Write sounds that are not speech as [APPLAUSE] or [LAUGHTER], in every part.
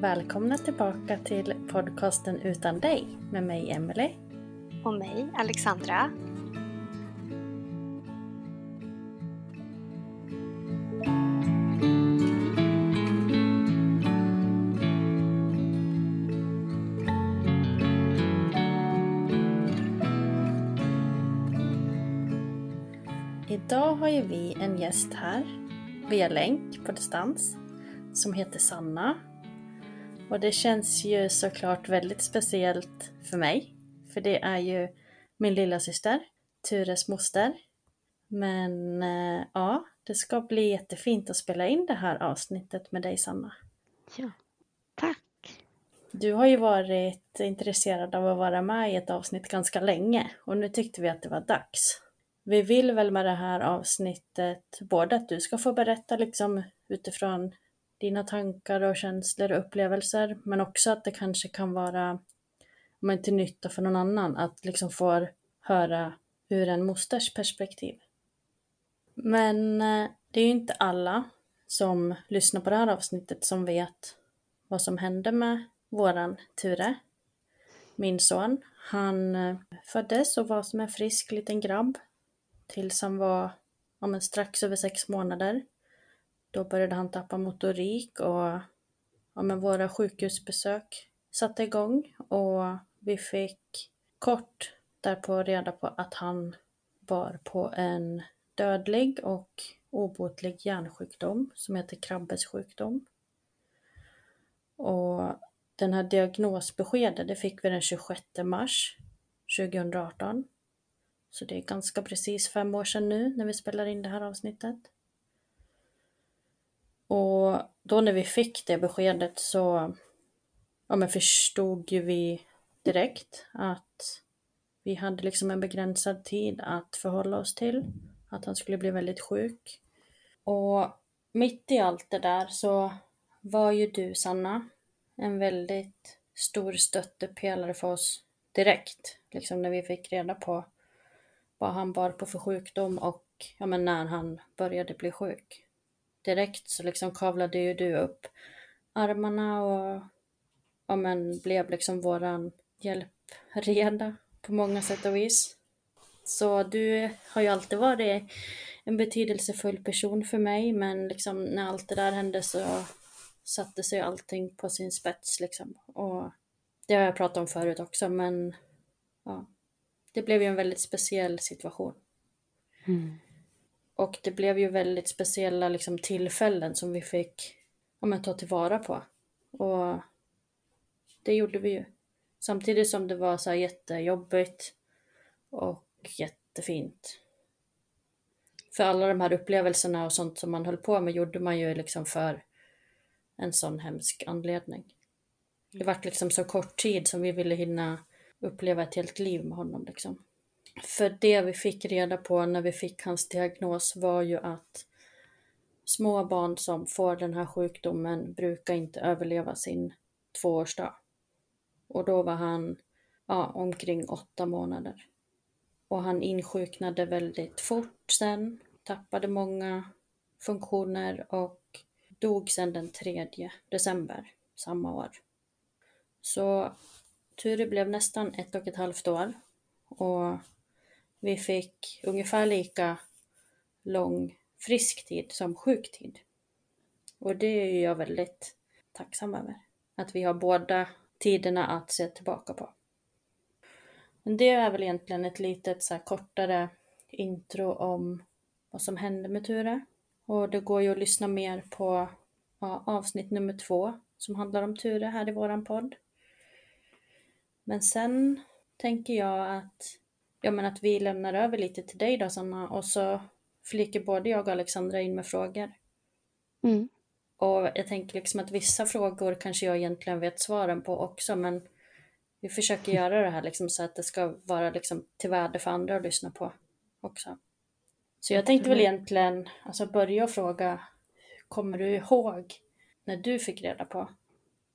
Välkomna tillbaka till podcasten Utan dig med mig Emelie. Och mig, Alexandra. Idag har ju vi en gäst här via länk på distans som heter Sanna. Och det känns ju såklart väldigt speciellt för mig. För det är ju min lilla syster, Tures moster. Men eh, ja, det ska bli jättefint att spela in det här avsnittet med dig Sanna. Ja, tack. Du har ju varit intresserad av att vara med i ett avsnitt ganska länge och nu tyckte vi att det var dags. Vi vill väl med det här avsnittet både att du ska få berätta liksom utifrån dina tankar och känslor och upplevelser men också att det kanske kan vara men till nytta för någon annan att liksom få höra ur en mosters perspektiv. Men eh, det är ju inte alla som lyssnar på det här avsnittet som vet vad som hände med våran Ture, min son. Han eh, föddes och var som en frisk liten grabb tills han var ja, strax över sex månader. Då började han tappa motorik och ja, men våra sjukhusbesök satte igång och vi fick kort därpå reda på att han var på en dödlig och obotlig hjärnsjukdom som heter Krabbes sjukdom. Och den här diagnosbeskedet det fick vi den 26 mars 2018. Så det är ganska precis fem år sedan nu när vi spelar in det här avsnittet. Och då när vi fick det beskedet så ja, men förstod ju vi direkt att vi hade liksom en begränsad tid att förhålla oss till. Att han skulle bli väldigt sjuk. Och mitt i allt det där så var ju du Sanna en väldigt stor stöttepelare för oss direkt. Liksom när vi fick reda på vad han bar på för sjukdom och ja, men när han började bli sjuk. Direkt så liksom kavlade ju du upp armarna och ja, men blev liksom våran hjälpreda på många sätt och vis. Så du har ju alltid varit en betydelsefull person för mig men liksom när allt det där hände så satte sig allting på sin spets liksom. Och det har jag pratat om förut också men ja, det blev ju en väldigt speciell situation. Mm. Och det blev ju väldigt speciella liksom, tillfällen som vi fick ja, men, ta tillvara på. Och det gjorde vi ju. Samtidigt som det var så här jättejobbigt och jättefint. För alla de här upplevelserna och sånt som man höll på med gjorde man ju liksom för en sån hemsk anledning. Det vart liksom så kort tid som vi ville hinna uppleva ett helt liv med honom liksom. För det vi fick reda på när vi fick hans diagnos var ju att små barn som får den här sjukdomen brukar inte överleva sin tvåårsdag. Och då var han ja, omkring åtta månader. Och han insjuknade väldigt fort sen, tappade många funktioner och dog sen den 3 december samma år. Så Ture blev nästan ett och ett halvt år och vi fick ungefär lika lång frisktid som sjuktid. Och det är jag väldigt tacksam över. Att vi har båda tiderna att se tillbaka på. Men det är väl egentligen ett litet så kortare intro om vad som hände med Ture. Och det går ju att lyssna mer på ja, avsnitt nummer två som handlar om Ture här i våran podd. Men sen tänker jag att, ja, men att vi lämnar över lite till dig då Sanna och så flikar både jag och Alexandra in med frågor. Mm. Och jag tänker liksom att vissa frågor kanske jag egentligen vet svaren på också men vi försöker göra det här liksom så att det ska vara liksom till värde för andra att lyssna på också. Så jag tänkte väl egentligen alltså börja och fråga, kommer du ihåg när du fick reda på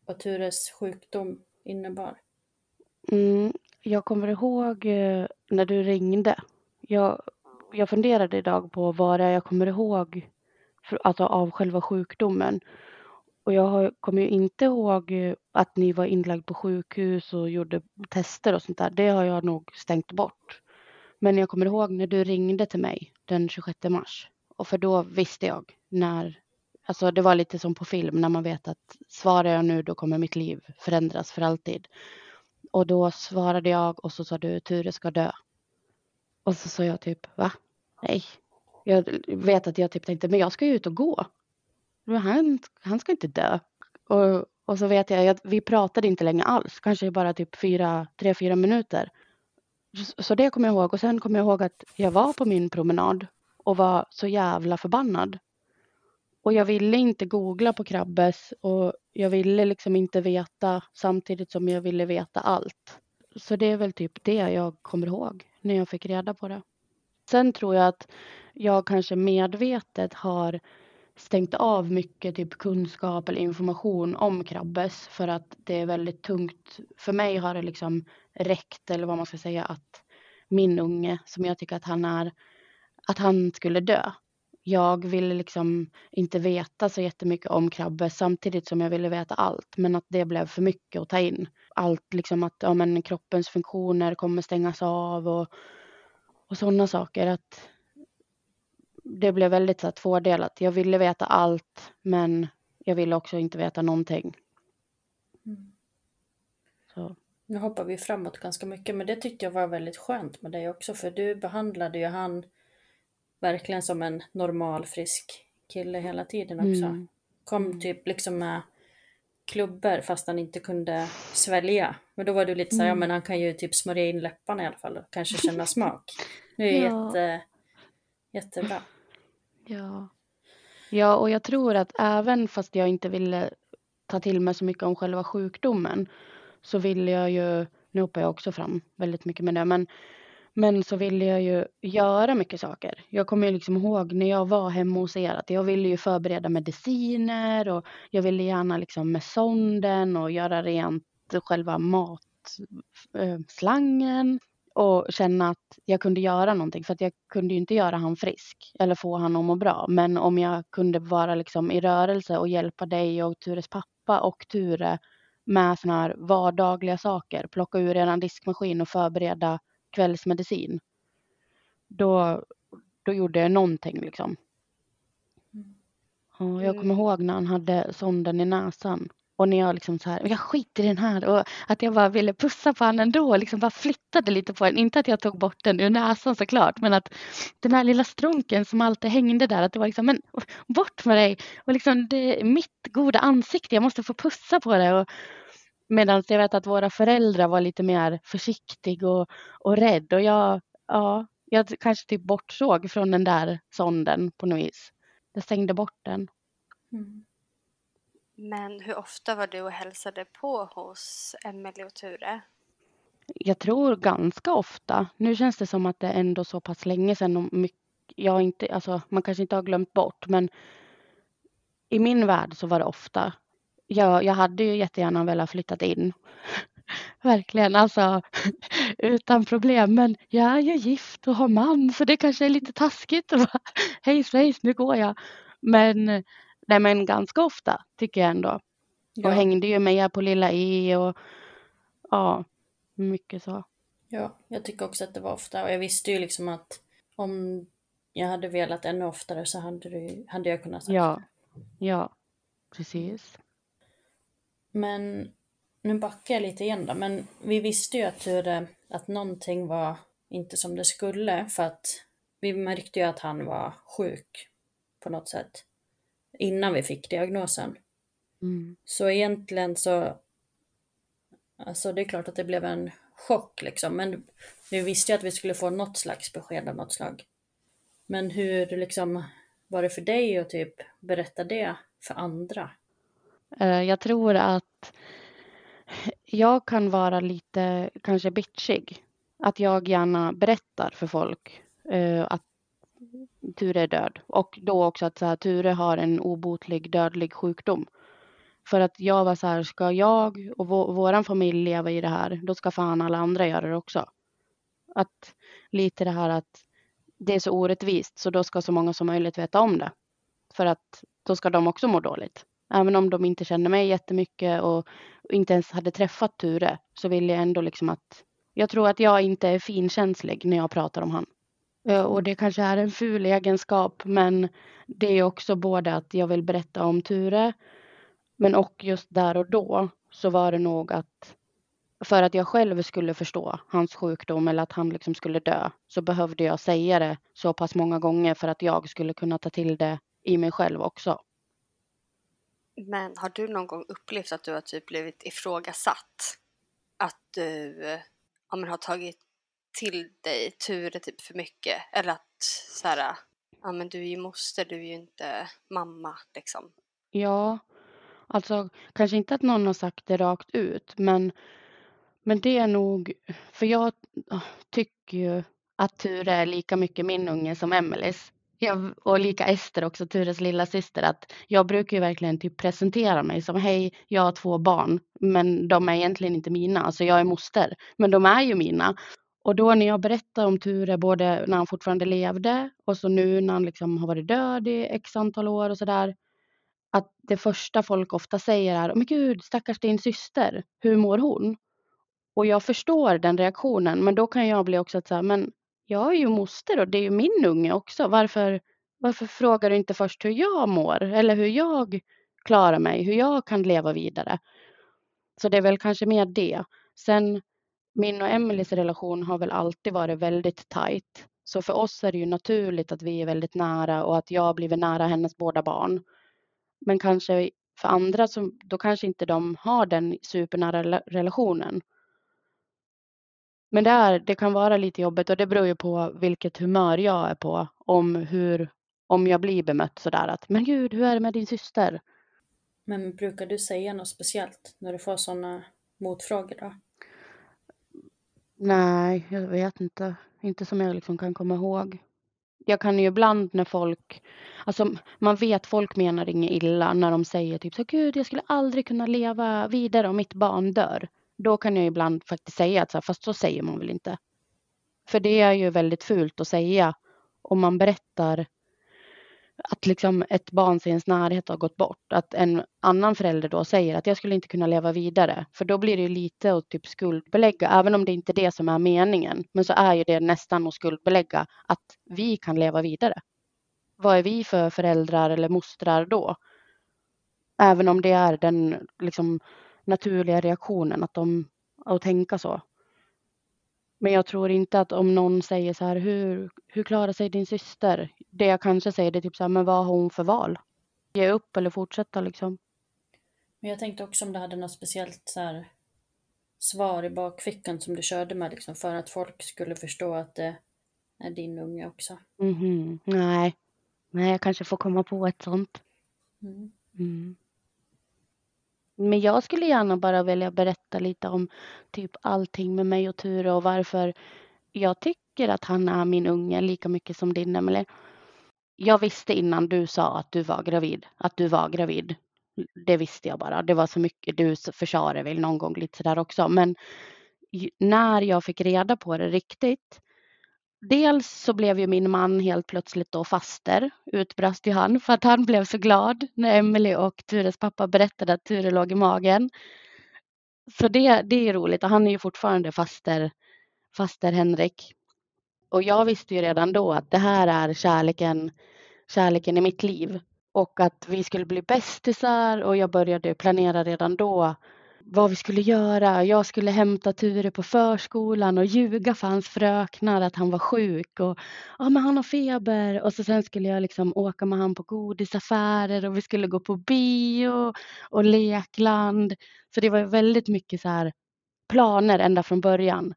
vad Tures sjukdom innebar? Mm, jag kommer ihåg eh, när du ringde. Jag, jag funderade idag på vad det är jag kommer ihåg för, alltså av själva sjukdomen. Och jag har, kommer ju inte ihåg eh, att ni var inlagd på sjukhus och gjorde tester och sånt där. Det har jag nog stängt bort. Men jag kommer ihåg när du ringde till mig den 26 mars. Och för då visste jag när, alltså det var lite som på film när man vet att svarar jag nu då kommer mitt liv förändras för alltid. Och då svarade jag och så sa du Ture ska dö. Och så sa jag typ va? Nej. Jag vet att jag typ tänkte men jag ska ju ut och gå. Han, han ska inte dö. Och, och så vet jag, jag, vi pratade inte länge alls, kanske bara typ fyra, tre, fyra minuter. Så, så det kommer jag ihåg och sen kommer jag ihåg att jag var på min promenad och var så jävla förbannad. Och jag ville inte googla på Krabbes och jag ville liksom inte veta samtidigt som jag ville veta allt. Så det är väl typ det jag kommer ihåg när jag fick reda på det. Sen tror jag att jag kanske medvetet har stängt av mycket typ kunskap eller information om Krabbes för att det är väldigt tungt. För mig har det liksom räckt eller vad man ska säga att min unge som jag tycker att han är, att han skulle dö. Jag ville liksom inte veta så jättemycket om Krabbes samtidigt som jag ville veta allt men att det blev för mycket att ta in. Allt liksom att ja, men kroppens funktioner kommer stängas av och, och sådana saker. Att det blev väldigt så här, tvådelat. Jag ville veta allt men jag ville också inte veta någonting. Mm. Så. Nu hoppar vi framåt ganska mycket men det tyckte jag var väldigt skönt med dig också för du behandlade ju han verkligen som en normal frisk kille hela tiden också. Mm. Kom typ liksom med klubbor fast han inte kunde svälja. Men då var du lite såhär, Mm. ja men han kan ju typ smörja in läpparna i alla fall och kanske känna [LAUGHS] smak. Det är Ja. jätte, jättebra. Ja. ja, och jag tror att även fast jag inte ville ta till mig så mycket om själva sjukdomen så ville jag ju, nu hoppar jag också fram väldigt mycket med det, men, men så ville jag ju göra mycket saker. Jag kommer ju liksom ihåg när jag var hemma hos er att jag ville ju förbereda mediciner och jag ville gärna liksom med sonden och göra rent själva matslangen eh, och känna att jag kunde göra någonting för att jag kunde ju inte göra han frisk eller få han att må bra. Men om jag kunde vara liksom i rörelse och hjälpa dig och Tures pappa och Ture med såna här vardagliga saker, plocka ur eran diskmaskin och förbereda kvällsmedicin. Då, då gjorde jag någonting liksom. Och jag kommer ihåg när han hade sonden i näsan. Och när jag liksom så här, jag skiter i den här och att jag bara ville pussa på honom ändå liksom bara flyttade lite på den. Inte att jag tog bort den ur näsan såklart men att den här lilla stronken som alltid hängde där att det var liksom men bort med dig och liksom det är mitt goda ansikte, jag måste få pussa på det. Och, Medan jag vet att våra föräldrar var lite mer försiktig och, och rädd och jag, ja, jag kanske typ bortsåg från den där sonden på något vis. Jag stängde bort den. Mm. Men hur ofta var du och hälsade på hos Emelie och Ture? Jag tror ganska ofta. Nu känns det som att det är ändå så pass länge sedan och mycket, jag inte, alltså, man kanske inte har glömt bort men i min värld så var det ofta. Jag, jag hade ju jättegärna velat flyttat in. [LAUGHS] Verkligen, alltså [LAUGHS] utan problem. Men jag är ju gift och har man så det kanske är lite taskigt. [LAUGHS] Hej svejs, nu går jag. Men, nej, men ganska ofta tycker jag ändå. Ja. Och hängde ju med på Lilla E och ja, mycket så. Ja, jag tycker också att det var ofta och jag visste ju liksom att om jag hade velat ännu oftare så hade, du, hade jag kunnat sagt Ja, ja, precis. Men nu backar jag lite igen då, men vi visste ju att, hur, att någonting var inte som det skulle för att vi märkte ju att han var sjuk på något sätt innan vi fick diagnosen. Mm. Så egentligen så, alltså det är klart att det blev en chock liksom, men vi visste ju att vi skulle få något slags besked av något slag. Men hur liksom var det för dig att typ berätta det för andra? Eh, jag tror att jag kan vara lite kanske bitchig. Att jag gärna berättar för folk eh, att Ture är död. Och då också att så här, Ture har en obotlig dödlig sjukdom. För att jag var så här, ska jag och vår familj leva i det här, då ska fan alla andra göra det också. Att lite det här att det är så orättvist, så då ska så många som möjligt veta om det. För att då ska de också må dåligt. Även om de inte känner mig jättemycket och inte ens hade träffat Ture så vill jag ändå liksom att jag tror att jag inte är finkänslig när jag pratar om han. Och det kanske är en ful egenskap men det är också både att jag vill berätta om Ture men och just där och då så var det nog att för att jag själv skulle förstå hans sjukdom eller att han liksom skulle dö så behövde jag säga det så pass många gånger för att jag skulle kunna ta till det i mig själv också. Men har du någon gång upplevt att du har typ blivit ifrågasatt? Att du eh, ja, men har tagit till dig Ture typ för mycket? Eller att så här, ja men du är ju moster, du är ju inte mamma liksom. Ja, alltså kanske inte att någon har sagt det rakt ut men, men det är nog, för jag ah, tycker ju att Ture är lika mycket min unge som Emelies. Jag, och lika Ester också, Tures lilla syster, att jag brukar ju verkligen typ presentera mig som hej, jag har två barn, men de är egentligen inte mina, alltså jag är moster, men de är ju mina. Och då när jag berättar om Ture, både när han fortfarande levde och så nu när han liksom har varit död i x antal år och sådär, att det första folk ofta säger är, men gud, stackars din syster, hur mår hon? Och jag förstår den reaktionen, men då kan jag bli också att säga, men jag är ju moster och det är ju min unge också. Varför, varför frågar du inte först hur jag mår eller hur jag klarar mig, hur jag kan leva vidare? Så det är väl kanske mer det. Sen min och Emelies relation har väl alltid varit väldigt tajt. Så för oss är det ju naturligt att vi är väldigt nära och att jag har blivit nära hennes båda barn. Men kanske för andra, så, då kanske inte de har den supernära relationen. Men det, är, det kan vara lite jobbigt och det beror ju på vilket humör jag är på. Om, hur, om jag blir bemött sådär att men gud, hur är det med din syster? Men brukar du säga något speciellt när du får sådana motfrågor då? Nej, jag vet inte. Inte som jag liksom kan komma ihåg. Jag kan ju ibland när folk, alltså man vet folk menar inget illa när de säger typ så gud jag skulle aldrig kunna leva vidare om mitt barn dör. Då kan jag ibland faktiskt säga att så här, fast så säger man väl inte. För det är ju väldigt fult att säga om man berättar att liksom ett barn i ens närhet har gått bort. Att en annan förälder då säger att jag skulle inte kunna leva vidare. För då blir det ju lite att typ skuldbelägga, även om det inte är det som är meningen. Men så är ju det nästan att skuldbelägga att vi kan leva vidare. Vad är vi för föräldrar eller mostrar då? Även om det är den liksom naturliga reaktionen att, de, att tänka så. Men jag tror inte att om någon säger så här, hur, hur klarar sig din syster? Det jag kanske säger det är typ så här, men vad har hon för val? Ge upp eller fortsätta liksom. Men jag tänkte också om du hade något speciellt så här, svar i bakfickan som du körde med liksom, för att folk skulle förstå att det är din unge också. Mm -hmm. Nej. Nej, jag kanske får komma på ett sånt. Mm. Mm. Men jag skulle gärna bara vilja berätta lite om typ allting med mig och Ture och varför jag tycker att han är min unge lika mycket som din Emelie. jag visste innan du sa att du var gravid, att du var gravid. Det visste jag bara. Det var så mycket, du försade väl någon gång lite sådär också. Men när jag fick reda på det riktigt. Dels så blev ju min man helt plötsligt då faster, utbrast ju han, för att han [LAUGHS] blev så glad när Emelie och Tures pappa berättade att Ture låg i magen. Så det, det är roligt och han är ju fortfarande faster, faster Henrik. Och jag visste ju redan då att det här är kärleken, kärleken i mitt liv och att vi skulle bli bästisar och jag började planera redan då vad vi skulle göra. Jag skulle hämta Ture på förskolan och ljuga för hans fröknar att han var sjuk och ja, men han har feber och så sen skulle jag liksom åka med han på godisaffärer och vi skulle gå på bio och lekland. Så det var väldigt mycket så här planer ända från början.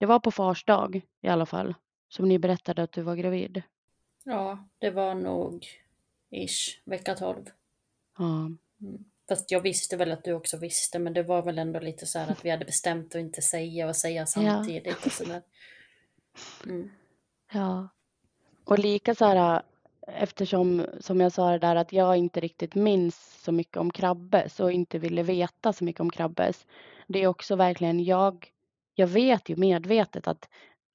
Det var på fars dag i alla fall som ni berättade att du var gravid. Ja, det var nog ish vecka 12. Ja. Mm. Fast jag visste väl att du också visste, men det var väl ändå lite så här att vi hade bestämt att inte säga och säga samtidigt. Ja. Och mm. ja. Och lika så här, eftersom som jag sa det där att jag inte riktigt minns så mycket om Krabbes och inte ville veta så mycket om Krabbes. Det är också verkligen jag, jag vet ju medvetet att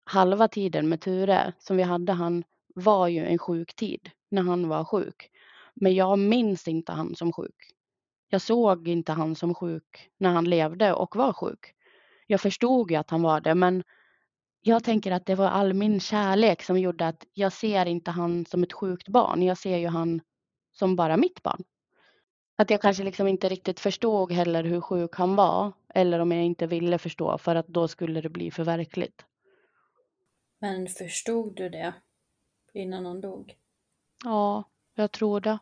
halva tiden med Ture som vi hade han var ju en sjuk tid när han var sjuk. Men jag minns inte han som sjuk. Jag såg inte han som sjuk när han levde och var sjuk. Jag förstod ju att han var det, men jag tänker att det var all min kärlek som gjorde att jag ser inte han som ett sjukt barn. Jag ser ju han som bara mitt barn. Att jag kanske liksom inte riktigt förstod heller hur sjuk han var eller om jag inte ville förstå för att då skulle det bli för verkligt. Men förstod du det innan han dog? Ja, jag tror det.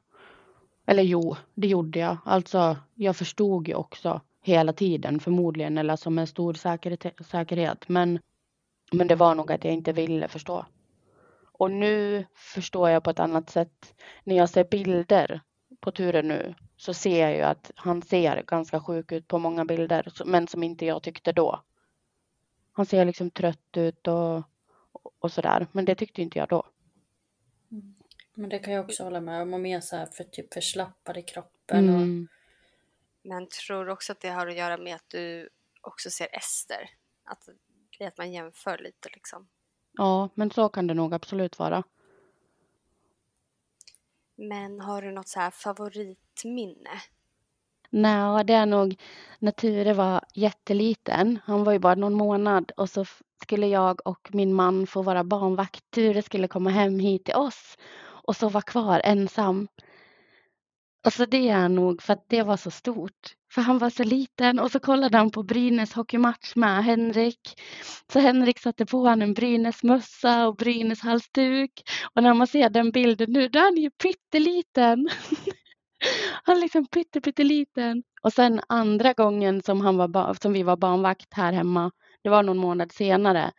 Eller jo, det gjorde jag. Alltså, jag förstod ju också hela tiden förmodligen, eller som en stor säkerhet, säkerhet. Men, men det var nog att jag inte ville förstå. Och nu förstår jag på ett annat sätt. När jag ser bilder på turen nu så ser jag ju att han ser ganska sjuk ut på många bilder, men som inte jag tyckte då. Han ser liksom trött ut och, och sådär, men det tyckte inte jag då. Men det kan jag också hålla med om. Och mer så här för typ förslappad i kroppen. Och... Mm. Men tror också att det har att göra med att du också ser Ester? Att, att man jämför lite liksom. Ja, men så kan det nog absolut vara. Men har du något så här favoritminne? Nej, det är nog när Ture var jätteliten. Han var ju bara någon månad och så skulle jag och min man få vara barnvakt. Ture skulle komma hem hit till oss och sova kvar ensam. Alltså det är nog för att det var så stort. För han var så liten och så kollade han på Brynäs hockeymatch med Henrik. Så Henrik satte på honom en Brynäs-mössa och Brynäs halsduk. Och när man ser den bilden nu, då är han ju pytteliten. [LAUGHS] han är liksom pytteliten. Och sen andra gången som, han var, som vi var barnvakt här hemma, det var någon månad senare.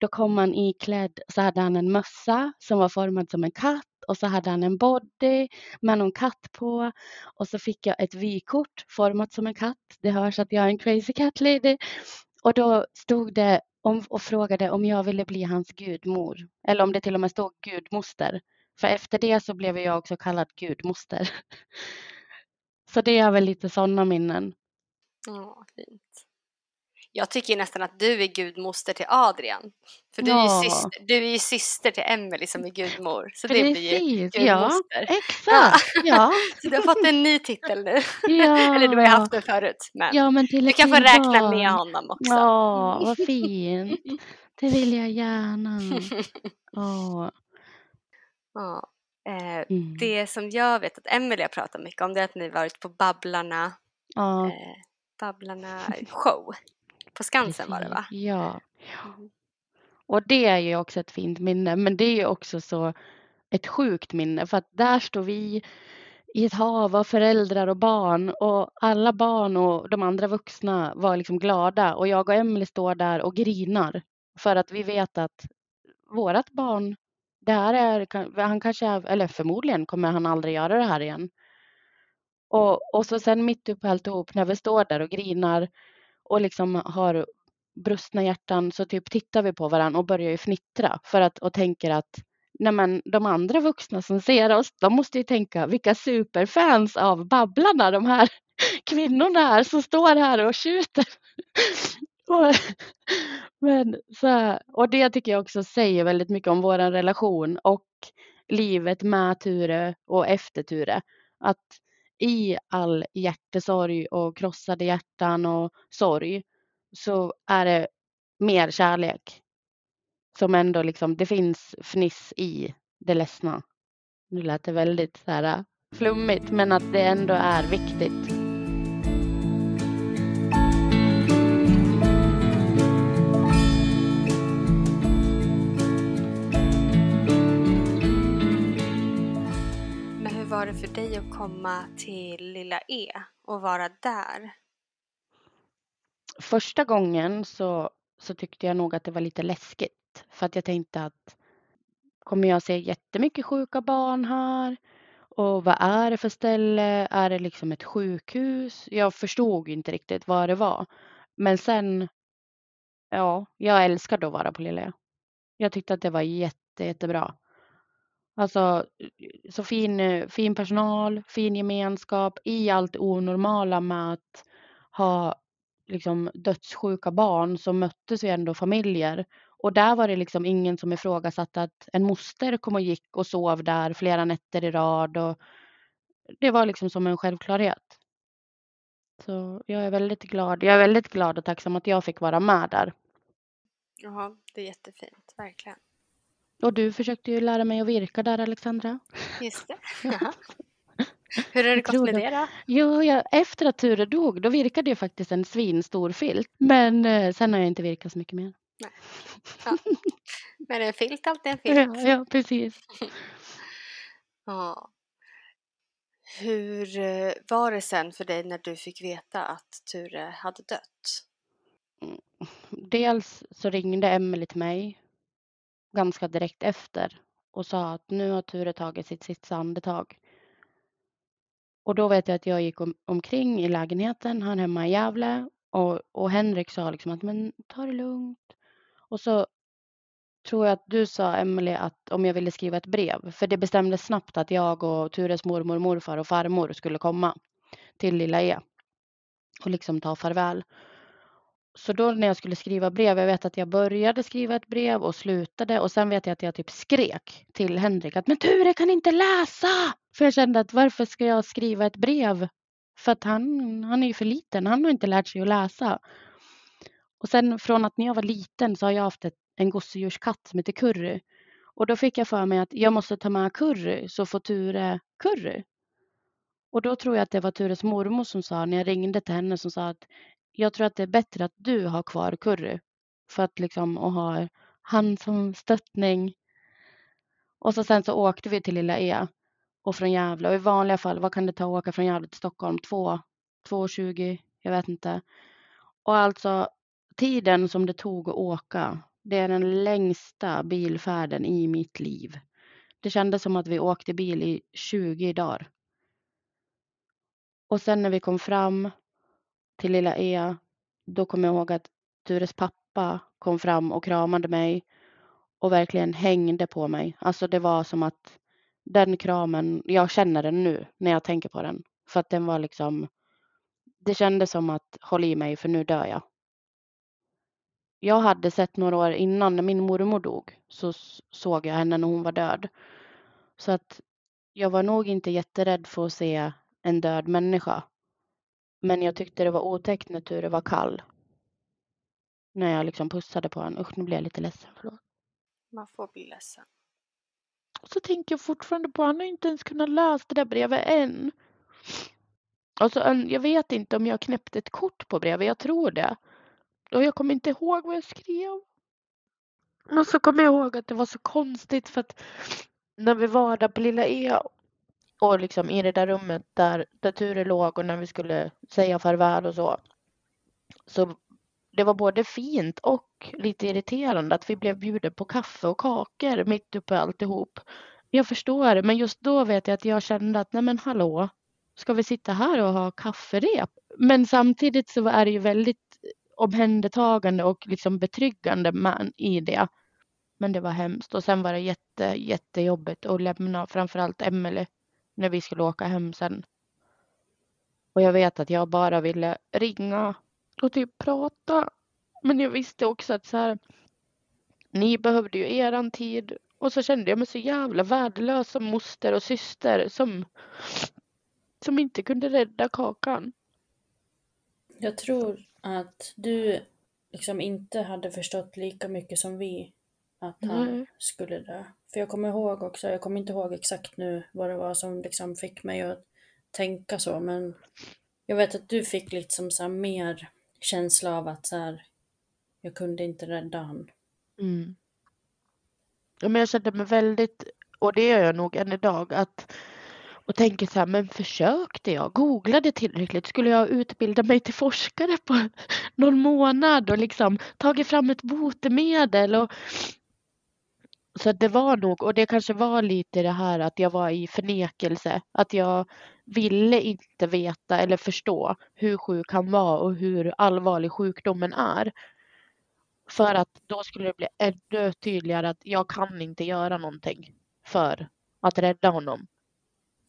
Då kom han iklädd, så hade han en mössa som var formad som en katt och så hade han en body med någon katt på och så fick jag ett vykort format som en katt. Det hörs att jag är en crazy cat lady. Och då stod det om, och frågade om jag ville bli hans gudmor. Eller om det till och med stod gudmoster. För efter det så blev jag också kallad gudmoster. [LAUGHS] Så det är väl lite sådana minnen. Ja, fint. Jag tycker nästan att du är gudmoster till Adrian. För du, ja. är, ju syster, du är ju syster till Emelie som är gudmor. Så Precis, det blir ju gudmoster. Ja, exakt. Ja. [LAUGHS] så du har fått en ny titel nu. Ja. [LAUGHS] Eller du har ju haft den förut. Men, ja, men du kan få räkna med honom också. Ja, vad fint. Det vill jag gärna. Oh. [LAUGHS] Ja. Eh, mm. Det som jag vet att Emelie har pratat mycket om det är att ni varit på Babblarna, ja. eh, Babblarna show. På Skansen var det va? Ja. Mm. Och det är ju också ett fint minne, men det är ju också så ett sjukt minne för att där står vi i ett hav av föräldrar och barn och alla barn och de andra vuxna var liksom glada och jag och Emelie står där och grinar för att vi vet att vårat barn, det här är, han kanske, eller förmodligen kommer han aldrig göra det här igen. Och, och så sen mitt upp alltihop när vi står där och grinar och liksom har brustna hjärtan så typ tittar vi på varandra och börjar ju fnittra för att och tänker att nej men de andra vuxna som ser oss, de måste ju tänka vilka superfans av Babblarna de här [LAUGHS] kvinnorna är som står här och tjuter. [LAUGHS] och, men, så, och det tycker jag också säger väldigt mycket om vår relation och livet med Ture och efter Ture. Att i all hjärtesorg och krossade hjärtan och sorg så är det mer kärlek. Som ändå liksom, det finns fniss i det ledsna. Nu lät det väldigt så här flummigt men att det ändå är viktigt. Att komma till Lilla E och vara där? Första gången så, så tyckte jag nog att det var lite läskigt för att jag tänkte att kommer jag se jättemycket sjuka barn här? Och vad är det för ställe? Är det liksom ett sjukhus? Jag förstod inte riktigt vad det var. Men sen, ja, jag älskade att vara på Lilla E. Jag tyckte att det var jätte, jättebra. Alltså så fin, fin personal, fin gemenskap i allt onormala med att ha liksom dödssjuka barn så möttes vi ändå familjer. Och där var det liksom ingen som ifrågasatte att en moster kom och gick och sov där flera nätter i rad. Och det var liksom som en självklarhet. Så jag är väldigt glad. Jag är väldigt glad och tacksam att jag fick vara med där. Ja, det är jättefint, verkligen. Och du försökte ju lära mig att virka där Alexandra. Just det. [LAUGHS] Jaha. Hur har det gått med det då? Jo, jag, efter att Ture dog, då virkade jag faktiskt en svinstor filt. Men eh, sen har jag inte virkat så mycket mer. Nej. Ja. Men en filt är alltid en [LAUGHS] filt. Ja, ja precis. [LAUGHS] Ja. Hur eh, var det sen för dig när du fick veta att Ture hade dött? Dels så ringde Emelie till mig ganska direkt efter och sa att nu har Ture tagit sitt sista andetag. Och då vet jag att jag gick om, omkring i lägenheten, han hemma i Gävle och, och Henrik sa liksom att men ta det lugnt. Och så tror jag att du sa Emelie att om jag ville skriva ett brev, för det bestämdes snabbt att jag och Tures mormor, morfar och farmor skulle komma till Lilla E och liksom ta farväl. Så då när jag skulle skriva brev, jag vet att jag började skriva ett brev och slutade och sen vet jag att jag typ skrek till Henrik att men Ture kan inte läsa! För jag kände att varför ska jag skriva ett brev? För att han, han är ju för liten, han har inte lärt sig att läsa. Och sen från att när jag var liten så har jag haft ett, en gosedjurskatt som heter Curry. Och då fick jag för mig att jag måste ta med Curry så får Ture Curry. Och då tror jag att det var Tures mormor som sa när jag ringde till henne som sa att jag tror att det är bättre att du har kvar Curry för att liksom och ha han som stöttning. Och så sen så åkte vi till Lilla E och från Gävle och i vanliga fall, vad kan det ta att åka från Gävle till Stockholm? Två, 2.20, jag vet inte. Och alltså tiden som det tog att åka, det är den längsta bilfärden i mitt liv. Det kändes som att vi åkte bil i 20 dagar. Och sen när vi kom fram till lilla E, då kommer jag ihåg att Tures pappa kom fram och kramade mig och verkligen hängde på mig. Alltså det var som att den kramen, jag känner den nu när jag tänker på den. För att den var liksom, det kändes som att håll i mig för nu dör jag. Jag hade sett några år innan när min mormor dog så såg jag henne när hon var död. Så att jag var nog inte jätterädd för att se en död människa. Men jag tyckte det var otäckt när Ture var kall. När jag liksom pussade på honom. Usch, nu blir jag lite ledsen. Förlåt. Man får bli ledsen. Så tänker jag fortfarande på, han har inte ens kunnat läsa det där brevet än. Alltså, jag vet inte om jag knäppte ett kort på brevet, jag tror det. Och jag kommer inte ihåg vad jag skrev. Och så kommer jag ihåg att det var så konstigt för att när vi var där på Lilla E och liksom i det där rummet där, där Ture låg och när vi skulle säga farväl och så. Så det var både fint och lite irriterande att vi blev bjudna på kaffe och kakor mitt uppe i alltihop. Jag förstår, men just då vet jag att jag kände att nej men hallå, ska vi sitta här och ha kafferep? Men samtidigt så är det ju väldigt omhändertagande och liksom betryggande man i det. Men det var hemskt och sen var det jätte, jättejobbigt att lämna framförallt Emelie när vi skulle åka hem sen. Och jag vet att jag bara ville ringa och typ prata. Men jag visste också att så här, ni behövde ju eran tid och så kände jag mig så jävla värdelös som moster och syster som, som inte kunde rädda kakan. Jag tror att du liksom inte hade förstått lika mycket som vi att han Nej. skulle dö. För jag kommer ihåg också, jag kommer inte ihåg exakt nu vad det var som liksom fick mig att tänka så, men jag vet att du fick liksom så mer känsla av att så här, jag kunde inte rädda honom. Mm. Ja, men jag kände mig väldigt, och det gör jag nog än idag, att och tänker så här, men försökte jag? Googlade tillräckligt? Skulle jag utbilda mig till forskare på [LAUGHS] någon månad och liksom tagit fram ett botemedel? Och... Så att det var nog, och det kanske var lite det här att jag var i förnekelse, att jag ville inte veta eller förstå hur sjuk han var och hur allvarlig sjukdomen är. För att då skulle det bli ännu tydligare att jag kan inte göra någonting för att rädda honom.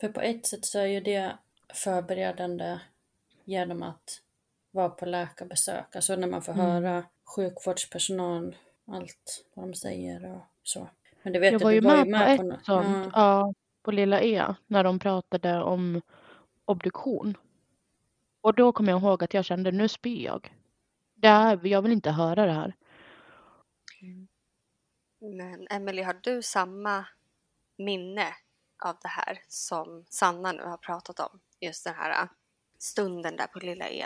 För på ett sätt så är ju det förberedande genom att vara på läkarbesök. Alltså när man får Mm. höra sjukvårdspersonal, allt vad de säger och så. Men det vet Jag du, var du ju var med på nå- ett sånt, ja, på Lilla E, när de pratade om obduktion. Och då kom jag ihåg att jag kände, nu spyr jag. Det är, jag vill inte höra det här. Men Emily, har du samma minne av det här som Sanna nu har pratat om? Just den här stunden där på Lilla E.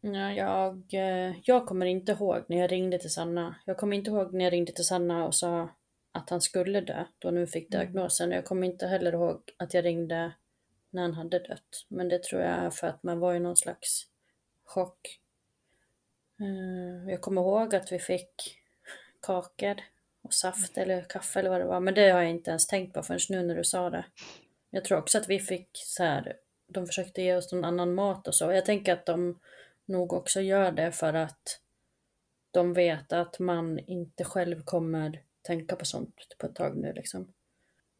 Ja, jag, eh, jag kommer inte ihåg när jag ringde till Sanna. Jag kommer inte ihåg när jag ringde till Sanna och sa att han skulle dö då nu fick diagnosen. Jag kommer inte heller ihåg att jag ringde när han hade dött. Men det tror jag är för att man var i någon slags chock. Eh, Jag kommer ihåg att vi fick kakor och saft eller kaffe eller vad det var. Men det har jag inte ens tänkt på förrän nu när du sa det. Jag tror också att vi fick så här, de försökte ge oss någon annan mat och så. Jag tänker att de nog också gör det för att de vet att man inte själv kommer tänka på sånt på ett tag nu liksom.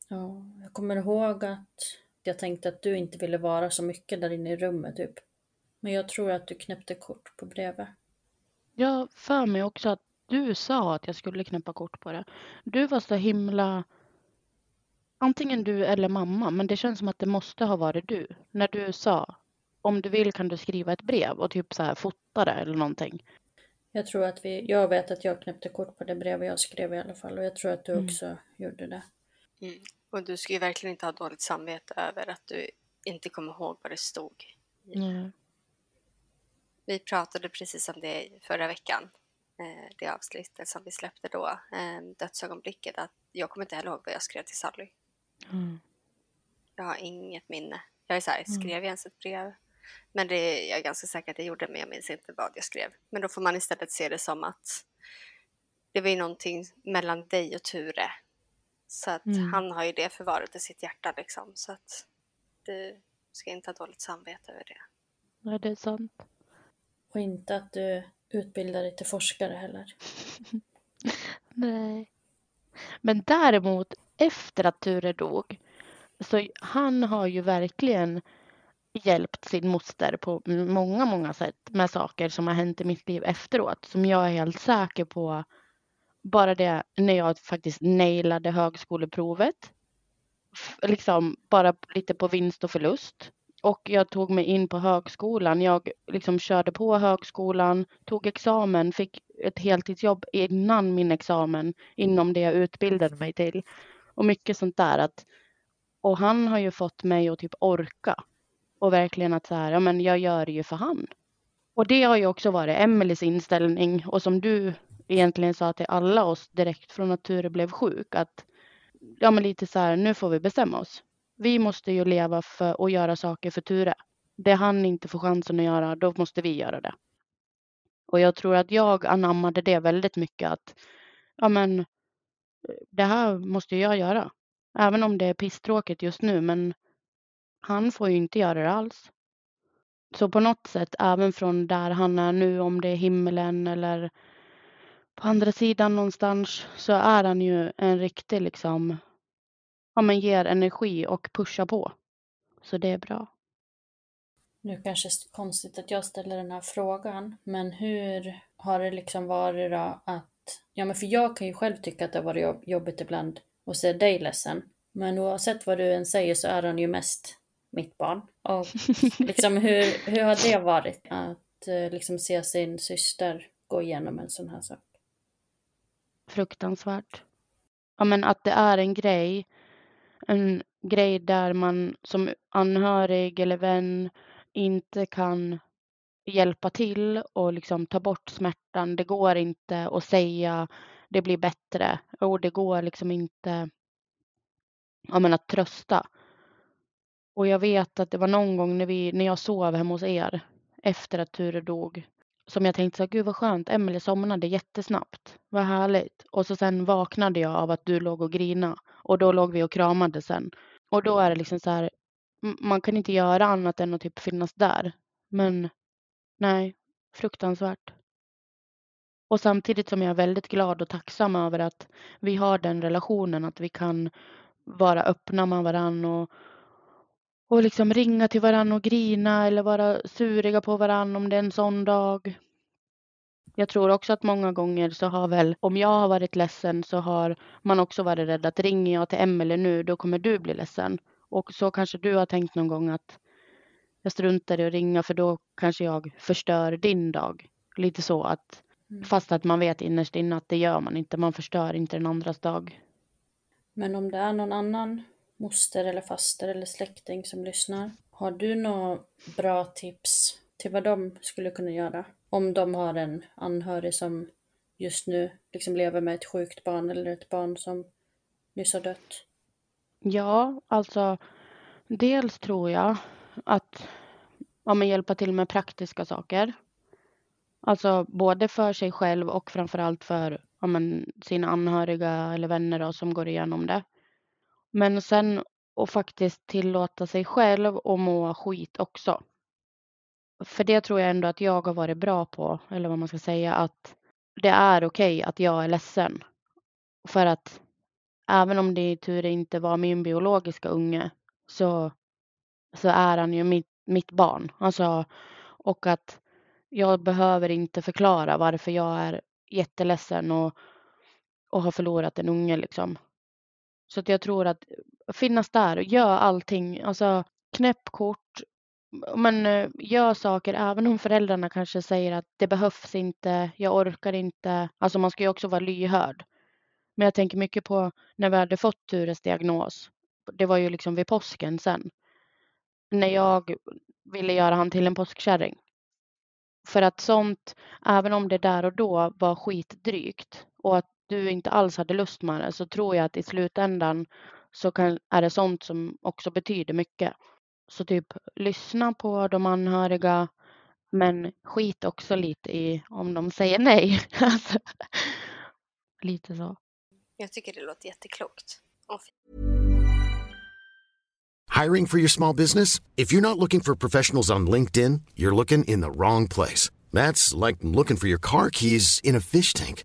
Ja, jag kommer ihåg att jag tänkte att du inte ville vara så mycket där inne i rummet typ. Men jag tror att du knäppte kort på brevet. Jag för mig också att du sa att jag skulle knäppa kort på det. Du var så himla... Antingen du eller mamma, men det känns som att det måste ha varit du. När du sa om du vill kan du skriva ett brev och typ så här fota det eller någonting. Jag tror att vi, jag vet att jag knäppte kort på det brevet jag skrev i alla fall och jag tror att du Mm. också gjorde det. Mm. Och du ska ju verkligen inte ha dåligt samvete över att du inte kommer ihåg vad det stod. Nej. Vi pratade precis om det förra veckan, eh, det avsnittet som vi släppte då, eh, dödsögonblicket, att jag kommer inte heller ihåg vad jag skrev till Sally. Mm. Jag har inget minne. Jag är så här, skrev jag ens ett brev? Men det, jag är ganska säker att jag gjorde, men jag minns inte vad jag skrev. Men då får man istället se det som att det var ju någonting mellan dig och Ture. Så att Mm. han har ju det förvarat i sitt hjärta liksom. Så att du ska inte ha dåligt samvete över det. Nej, det är sant. Och inte att du utbildar dig till forskare heller. [LAUGHS] Nej. Men däremot efter att Ture dog, så han har ju verkligen hjälpt sin moster på många, många sätt med saker som har hänt i mitt liv efteråt som jag är helt säker på. Bara det när jag faktiskt nailade högskoleprovet. Liksom bara lite på vinst och förlust. Och jag tog mig in på högskolan. Jag liksom körde på högskolan, tog examen, fick ett heltidsjobb innan min examen inom det jag utbildade mig till. Och mycket sånt där. Att, och han har ju fått mig att typ orka. Och verkligen att så här, ja men jag gör det ju för han. Och det har ju också varit Emelies inställning och som du egentligen sa till alla oss direkt från att Ture blev sjuk. Att ja men lite så här, nu får vi bestämma oss. Vi måste ju leva för och göra saker för Ture. Det han inte får chansen att göra, då måste vi göra det. Och jag tror att jag anammade det väldigt mycket att ja men eh, det här måste jag göra. Även om det är pisstråkigt just nu men han får ju inte göra det alls. Så på något sätt, även från där han är nu, om det är himmelen eller på andra sidan någonstans så är han ju en riktig liksom, ja men ger energi och pushar på. Så det är bra. Nu kanske det är konstigt att jag ställer den här frågan, men hur har det liksom varit då att, ja men för jag kan ju själv tycka att det har varit jobbigt ibland att se dig ledsen. Men oavsett vad du än säger så är han ju mest mitt barn. Och [LAUGHS] liksom hur, hur har det varit att eh, liksom se sin syster gå igenom en sån här sak? Fruktansvärt. Ja men att det är en grej, en grej där man som anhörig eller vän inte kan hjälpa till och liksom ta bort smärtan. Det går inte att säga det blir bättre och det går liksom inte ja, men att trösta. Och jag vet att det var någon gång när, vi, när jag sov hemma hos er efter att Ture dog som jag tänkte så gud vad skönt, Emelie somnade jättesnabbt, vad härligt. Och så sen vaknade jag av att du låg och grina och då låg vi och kramade sen. Och då är det liksom så här, man kan inte göra annat än att typ finnas där. Men nej, fruktansvärt. Och samtidigt som jag är väldigt glad och tacksam över att vi har den relationen, att vi kan vara öppna med varandra och, och liksom ringa till varandra och grina eller vara suriga på varandra om det är en sån dag. Jag tror också att många gånger så har väl, om jag har varit ledsen så har man också varit rädd att ringer jag till Emelie nu då kommer du bli ledsen. Och så kanske du har tänkt någon gång att jag struntar i att ringa för då kanske jag förstör din dag. Lite så att mm. fast att man vet innerst inne att det gör man inte. Man förstör inte den andras dag. Men om det är någon annan moster eller faster eller släkting som lyssnar. Har du några bra tips till vad de skulle kunna göra? Om de har en anhörig som just nu liksom lever med ett sjukt barn eller ett barn som nyss har dött. Ja, alltså dels tror jag att ja, men hjälpa till med praktiska saker. Alltså både för sig själv och framförallt för ja, men, sina anhöriga eller vänner då, som går igenom det. Men sen att faktiskt tillåta sig själv att må skit också. För det tror jag ändå att jag har varit bra på, eller vad man ska säga, att det är okej okay att jag är ledsen. För att även om det i tur inte var min biologiska unge så, så är han ju mitt, mitt barn. Alltså, och att jag behöver inte förklara varför jag är jätteledsen och, och har förlorat en unge liksom. Så att jag tror att finnas där och gör allting, alltså knäpp kort, men eh, gör saker även om föräldrarna kanske säger att det behövs inte, jag orkar inte. Alltså man ska ju också vara lyhörd. Men jag tänker mycket på när vi hade fått Tures diagnos. Det var ju liksom vid påsken sen. När jag ville göra han till en påskkärring. För att sånt, även om det där och då var skitdrygt och att du inte alls hade lust med det så tror jag att i slutändan så kan, är det sånt som också betyder mycket. Så typ lyssna på de anhöriga men skit också lite i om de säger nej. [LAUGHS] Alltså, lite så. Jag tycker det låter jätteklokt. Hiring for your small business? If you're not looking for professionals on LinkedIn, you're looking in the wrong place. That's like looking for your car keys in a fish tank.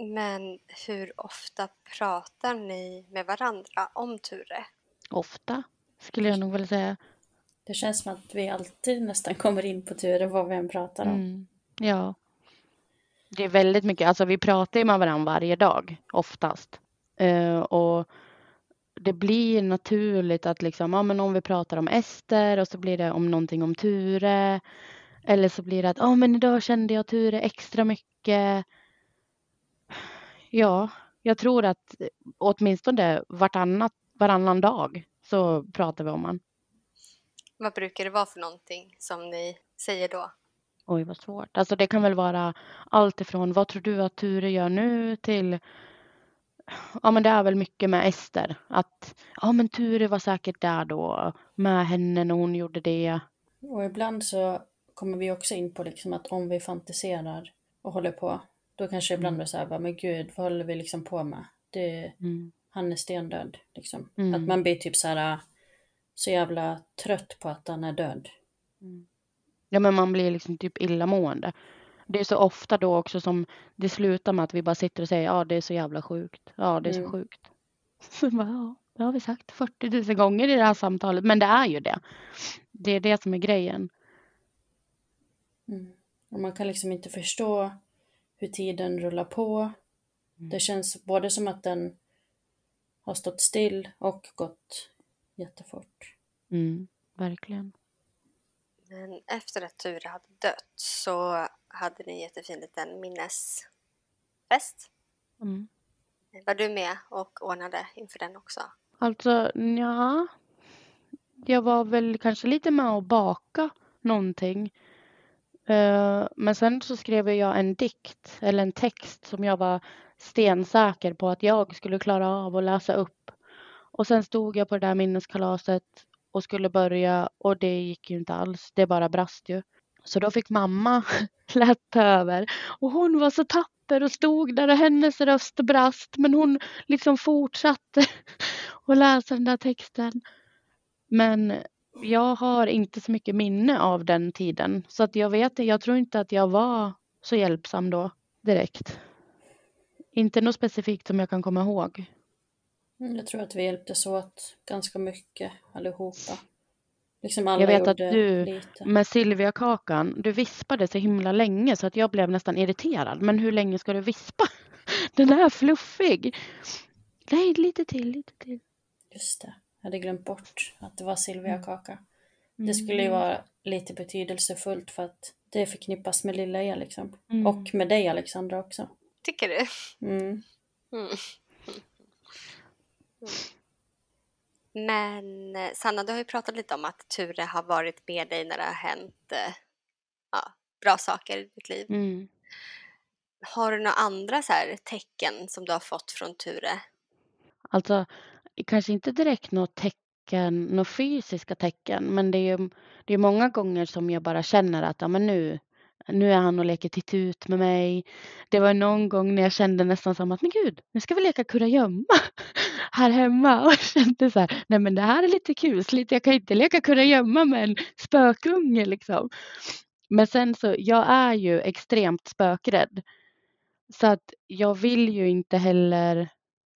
Men hur ofta pratar ni med varandra om Ture? Ofta, skulle jag nog vilja säga. Det känns som att vi alltid nästan kommer in på Ture vad vi än pratar om. Mm. Ja. Det är väldigt mycket, alltså vi pratar ju med varandra varje dag, oftast. Uh, och det blir naturligt att liksom, ja men om vi pratar om Ester och så blir det om någonting om Ture. Eller så blir det att, ja men idag kände jag Ture extra mycket. Ja, jag tror att åtminstone vartannat, varannan dag så pratar vi om han. Vad brukar det vara för någonting som ni säger då? Oj, vad svårt. Alltså det kan väl vara allt ifrån vad tror du att Ture gör nu till Ja, men det är väl mycket med Ester. Att ja, men Ture var säkert där då med henne när hon gjorde det. Och ibland så kommer vi också in på liksom att om vi fantiserar och håller på, då kanske ibland blir så här, men gud, vad håller vi liksom på med? Det, Mm. Han är stendöd, liksom. Mm. Att man blir typ så här så jävla trött på att han är död. Ja, men man blir liksom typ illamående. Det är så ofta då också som det slutar med att vi bara sitter och säger ja, det är så jävla sjukt. Ja, det är så Mm. sjukt. Så bara, ja, det har vi sagt 40 000 gånger i det här samtalet, men det är ju det. Det är det som är grejen. Mm. Och man kan liksom inte förstå hur tiden rullar på. Det känns både som att den har stått still och gått jättefort. Mm, verkligen. Men efter att Ture hade dött så hade ni en jättefin liten minnesfest. Mm. Var du med och ordnade inför den också? Alltså, ja. Jag var väl kanske lite med och baka någonting. Eh, men sen så skrev jag en dikt eller en text som jag var stensäker på att jag skulle klara av att läsa upp. Och sen stod jag på det där minneskalaset och skulle börja och det gick ju inte alls. Det bara brast ju. Så då fick mamma [LAUGHS] lätta över och hon var så tapper och stod där och hennes röst brast men hon liksom fortsatte [LAUGHS] att läsa den där texten. Men jag har inte så mycket minne av den tiden så att jag vet jag tror inte att jag var så hjälpsam då direkt. Inte något specifikt som jag kan komma ihåg. Mm, Jag tror att vi hjälptes åt ganska mycket allihopa. Liksom alla Jag vet att du lite. med Silvia-kakan, du vispade så himla länge så att jag blev nästan irriterad. Men hur länge ska du vispa? [LAUGHS] Den är fluffig. Nej, lite till, lite till. Just det, jag hade glömt bort att det var Silvia-kaka. Det Mm. skulle ju vara lite betydelsefullt för att det förknippas med lilla E liksom. Mm. Och med dig Alexandra också. Tycker du? Mm. Mm. Men Sanna, du har ju pratat lite om att Ture har varit med dig när det har hänt eh, ja, bra saker i ditt liv. Mm. Har du några andra så här tecken som du har fått från Ture? Alltså, kanske inte direkt något tecken, några fysiska tecken, men det är ju det är många gånger som jag bara känner att ja, men nu, nu är han och leker titt ut med mig. Det var någon gång när jag kände nästan som att men gud, nu ska vi leka kurragömma [LAUGHS] här hemma och jag kände så här, nej men det här är lite kusligt, jag kan inte leka kurragömma med en spökunge liksom. Men sen så, jag är ju extremt spökrädd. Så att jag vill ju inte heller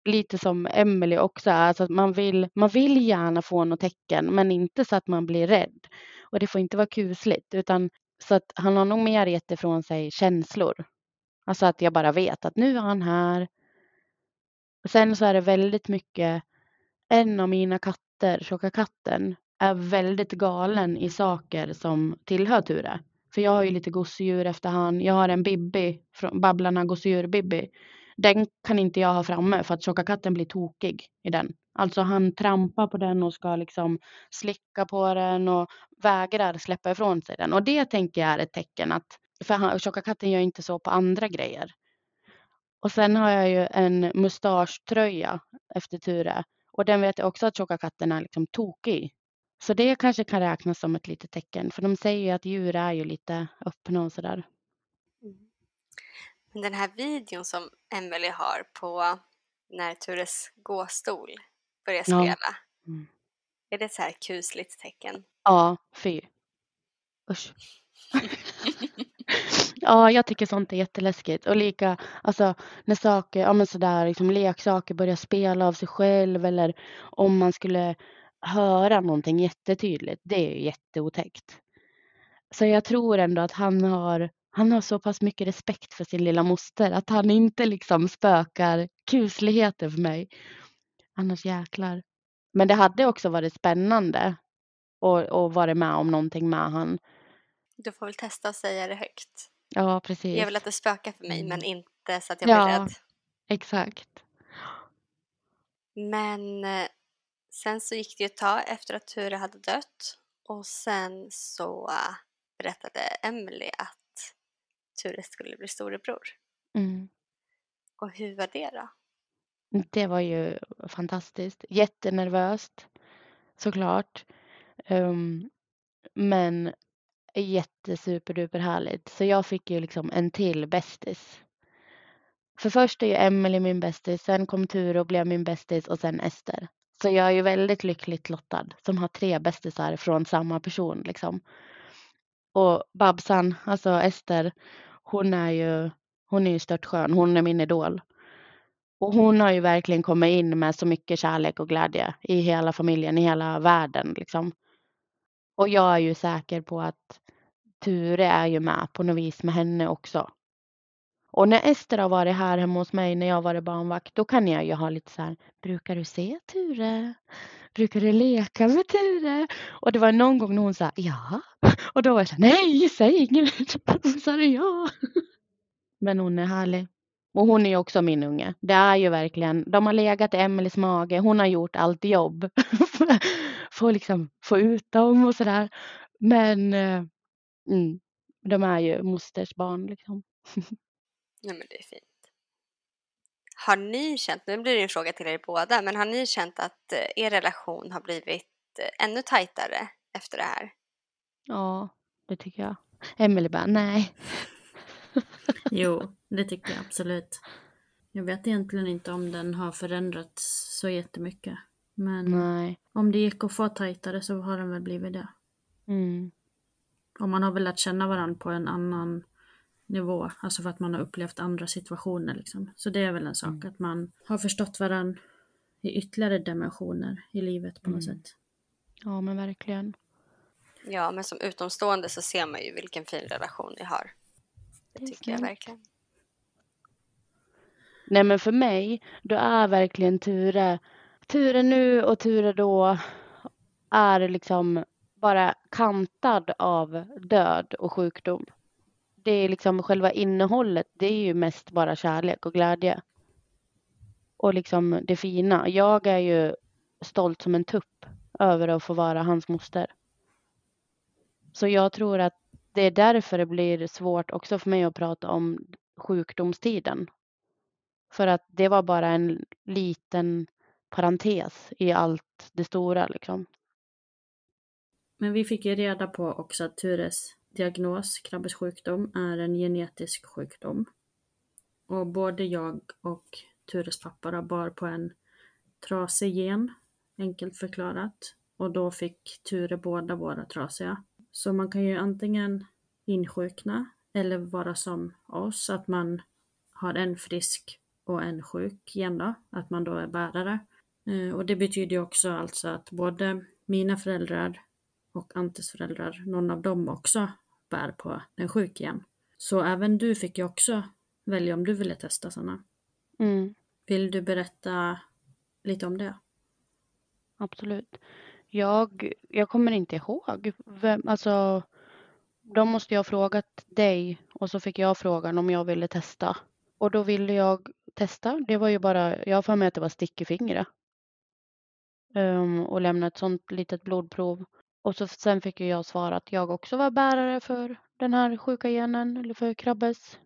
lite som Emelie också är, alltså att man vill, man vill gärna få något tecken men inte så att man blir rädd. Och det får inte vara kusligt utan så att han har nog mer gett ifrån sig känslor. Alltså att jag bara vet att nu är han här. Och sen så är det väldigt mycket, en av mina katter, tjocka katten, är väldigt galen i saker som tillhör Ture. För jag har ju lite gosedjur efter han. Jag har en Bibbi, från Babblarna gosedjur-Bibbi. Den kan inte jag ha framme för att tjocka katten blir tokig i den. Alltså han trampar på den och ska liksom slicka på den och vägrar släppa ifrån sig den. Och det tänker jag är ett tecken att, för han, tjocka katten gör inte så på andra grejer. Och sen har jag ju en mustaschtröja efter Ture. Och den vet jag också att tjocka katten är liksom tokig. Så det kanske kan räknas som ett litet tecken. För de säger ju att djur är ju lite öppna och sådär. Den här videon som Emily har på när Tures gåstol börjar Ja. spela. Mm. Är det ett så här kusligt tecken? Ja, fy. Usch. [LAUGHS] ja, jag tycker sånt är jätteläskigt. Och lika, alltså när saker, ja men sådär, liksom leksaker börjar spela av sig själv eller om man skulle höra någonting jättetydligt. Det är ju jätteotäckt. Så jag tror ändå att han har, han har så pass mycket respekt för sin lilla moster att han inte liksom spökar kusligheter för mig. Annars jäklar. Men det hade också varit spännande att, att vara med om någonting med han. Du får väl testa att säga det högt. Ja, precis. Jag vill att det spökar för mig, men inte så att jag Ja. blir rädd. Exakt. Men eh, sen så gick det ju ett tag efter att Ture hade dött och sen så eh, berättade Emily att Ture skulle bli storebror. Mm. Och hur var det då? Det var ju fantastiskt. Jättenervöst såklart. Um, men jättesuperduper härligt. Så jag fick ju liksom en till bästis. För först är ju Emily min bästis, sen kom Ture och blev min bästis och sen Ester. Så jag är ju väldigt lyckligt lottad som har tre bästisar från samma person liksom. Och Babsan, alltså Ester, hon är ju, hon är ju störtskön. Hon är min idol. Och hon har ju verkligen kommit in med så mycket kärlek och glädje i hela familjen, i hela världen liksom. Och jag är ju säker på att Ture är ju med på något vis med henne också. Och när Ester har varit här hemma hos mig när jag varit barnvakt, då kan jag ju ha lite så här, brukar du se Ture? Brukar du leka med Ture? Och det var någon gång när hon sa ja. Och då var jag så här, nej, säg inget. [LAUGHS] Hon sa det ja. Men hon är härlig. Och hon är ju också min unge. Det är ju verkligen, de har legat i Emelies mage. Hon har gjort allt jobb. [LAUGHS] för att liksom få ut dem och sådär. Men eh, mm, de är ju mosters barn liksom. [LAUGHS] Nej men det är fint. Har ni känt, nu blir det en fråga till er båda, men har ni känt att eh, er relation har blivit eh, ännu tajtare efter det här? Ja, det tycker jag. Emelie bara, nej. Jo, [LAUGHS] det tycker jag absolut. Jag vet egentligen inte om den har förändrats så jättemycket. Men Nej. om det gick att få tajtare så har den väl blivit det. Mm. Och man har väl lärt känna varandra på en annan nivå. Alltså för att man har upplevt andra situationer liksom. Så det är väl en sak att man har förstått varandra i ytterligare dimensioner i livet på något Mm. sätt. Ja, men verkligen. Ja, men som utomstående så ser man ju vilken fin relation ni har. Det Det tycker jag verkligen. Nej, men för mig, då är verkligen Ture, Ture nu och Ture då är liksom bara kantad av död och sjukdom. Det är liksom själva innehållet, det är ju mest bara kärlek och glädje. Och liksom det fina. Jag är ju stolt som en tupp över att få vara hans moster. Så jag tror att det är därför det blir svårt också för mig att prata om sjukdomstiden. För att det var bara en liten parentes i allt det stora liksom. Men vi fick ju reda på också att Tures diagnos, Krabbes sjukdom, är en genetisk sjukdom. Och både jag och Tures pappa då bar på en trasig gen, enkelt förklarat. Och då fick Ture båda våra trasiga. Så man kan ju antingen insjukna eller vara som oss, att man har en frisk och en sjuk gen då, att man då är bärare. Eh, och det betyder ju också alltså att både mina föräldrar och Antes föräldrar, någon av dem också bär på en sjuk gen. Så även du fick ju också välja om du ville testa Sanna. Mm, Vill du berätta lite om det? absolut. Jag, jag kommer inte ihåg. Vem, alltså, de måste jag ha frågat dig och så fick jag frågan om jag ville testa. Och då ville jag testa. Det var ju bara, jag har för mig att det var stick i fingret. Um, och lämna ett sånt litet blodprov. Och så sen fick ju jag svara att jag också var bärare för den här sjuka genen, eller för krabbes.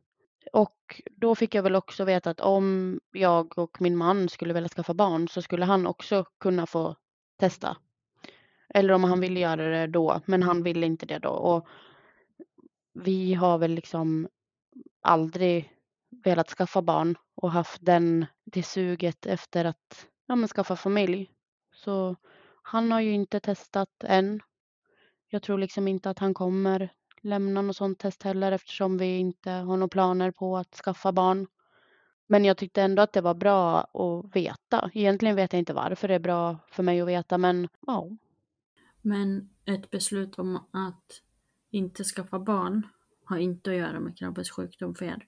Och då fick jag väl också veta att om jag och min man skulle vilja skaffa barn så skulle han också kunna få testa. Eller om han ville göra det då, men han ville inte det då. Och vi har väl liksom aldrig velat skaffa barn och haft den, det suget efter att ja, men skaffa familj. Så han har ju inte testat än. Jag tror liksom inte att han kommer lämna något sånt test heller eftersom vi inte har några planer på att skaffa barn. Men jag tyckte ändå att det var bra att veta. Egentligen vet jag inte varför det är bra för mig att veta, men ja. Men ett beslut om att inte skaffa barn har inte att göra med Krabbes sjukdom för er.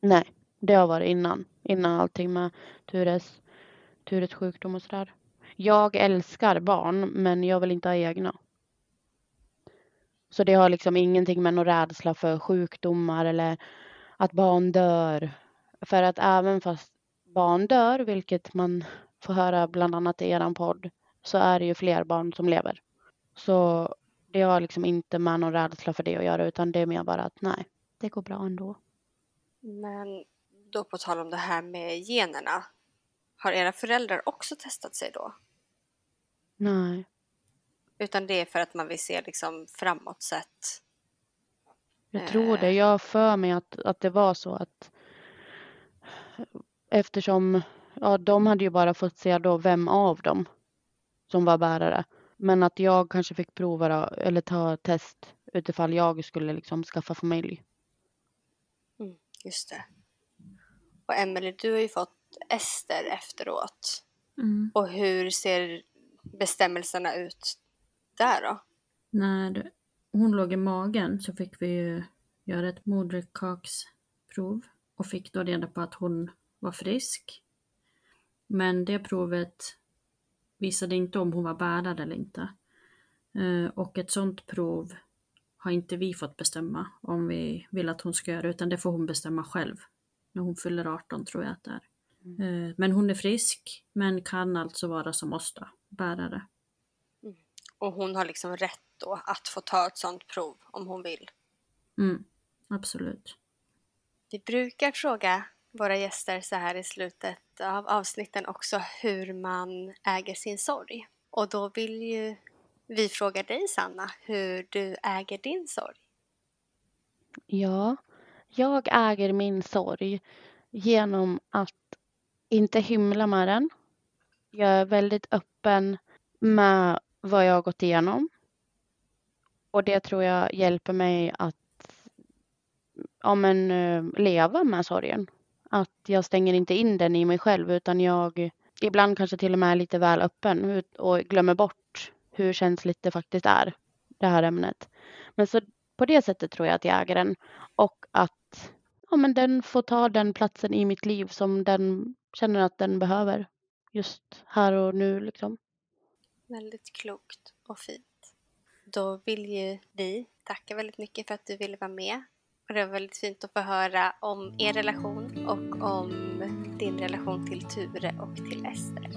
Nej, det har varit innan. Innan allting med Tures, Tures sjukdom och sådär. Jag älskar barn men jag vill inte ha egna. Så det har liksom ingenting med någon rädsla för sjukdomar eller att barn dör. För att även fast barn dör, vilket man får höra bland annat i eran podd, så är det ju fler barn som lever. Så det har liksom inte med någon rädsla för det att göra utan det är mer bara att nej, det går bra ändå. Men då på tal om det här med generna. Har era föräldrar också testat sig då? Nej. Utan det är för att man vill se liksom framåt sett? Jag tror det. Jag har för mig att, att det var så att eftersom ja, de hade ju bara fått se då vem av dem som var bärare. Men att jag kanske fick prova då, eller ta test utifall jag skulle liksom skaffa familj. Mm, just det. Och Emelie, du har ju fått Ester efteråt. Mm. Och hur ser bestämmelserna ut där då? När hon låg i magen så fick vi ju göra ett moderkaksprov och fick då reda på att hon var frisk. Men det provet visade inte om hon var bärare eller inte. Eh, Och ett sånt prov har inte vi fått bestämma om vi vill att hon ska göra utan det får hon bestämma själv. När hon fyller 18 tror jag att det är. Eh, Men hon är frisk men kan alltså vara som oss då, bärare. Och hon har liksom rätt då att få ta ett sånt prov om hon vill. Mm, absolut. Vi brukar fråga våra gäster så här i slutet av avsnitten också hur man äger sin sorg. Och då vill ju vi fråga dig Sanna hur du äger din sorg. Ja, jag äger min sorg genom att inte hymla med den. Jag är väldigt öppen med vad jag har gått igenom. Och det tror jag hjälper mig att ja, men, eh, leva med sorgen. Att jag stänger inte in den i mig själv utan jag ibland kanske till och med är lite väl öppen och glömmer bort hur känsligt det faktiskt är, det här ämnet. Men så på det sättet tror jag att jag äger den och att ja, men den får ta den platsen i mitt liv som den känner att den behöver just här och nu liksom. Väldigt klokt och fint. Då vill ju vi tacka väldigt mycket för att du ville vara med. Och det var väldigt fint att få höra om er relation och om din relation till Ture och till Ester.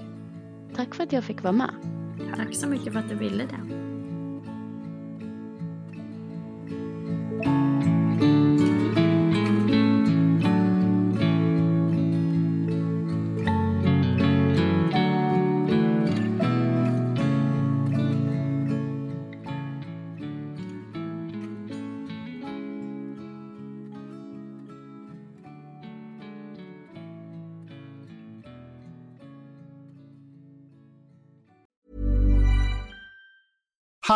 Tack för att jag fick vara med. Tack så mycket för att du ville det.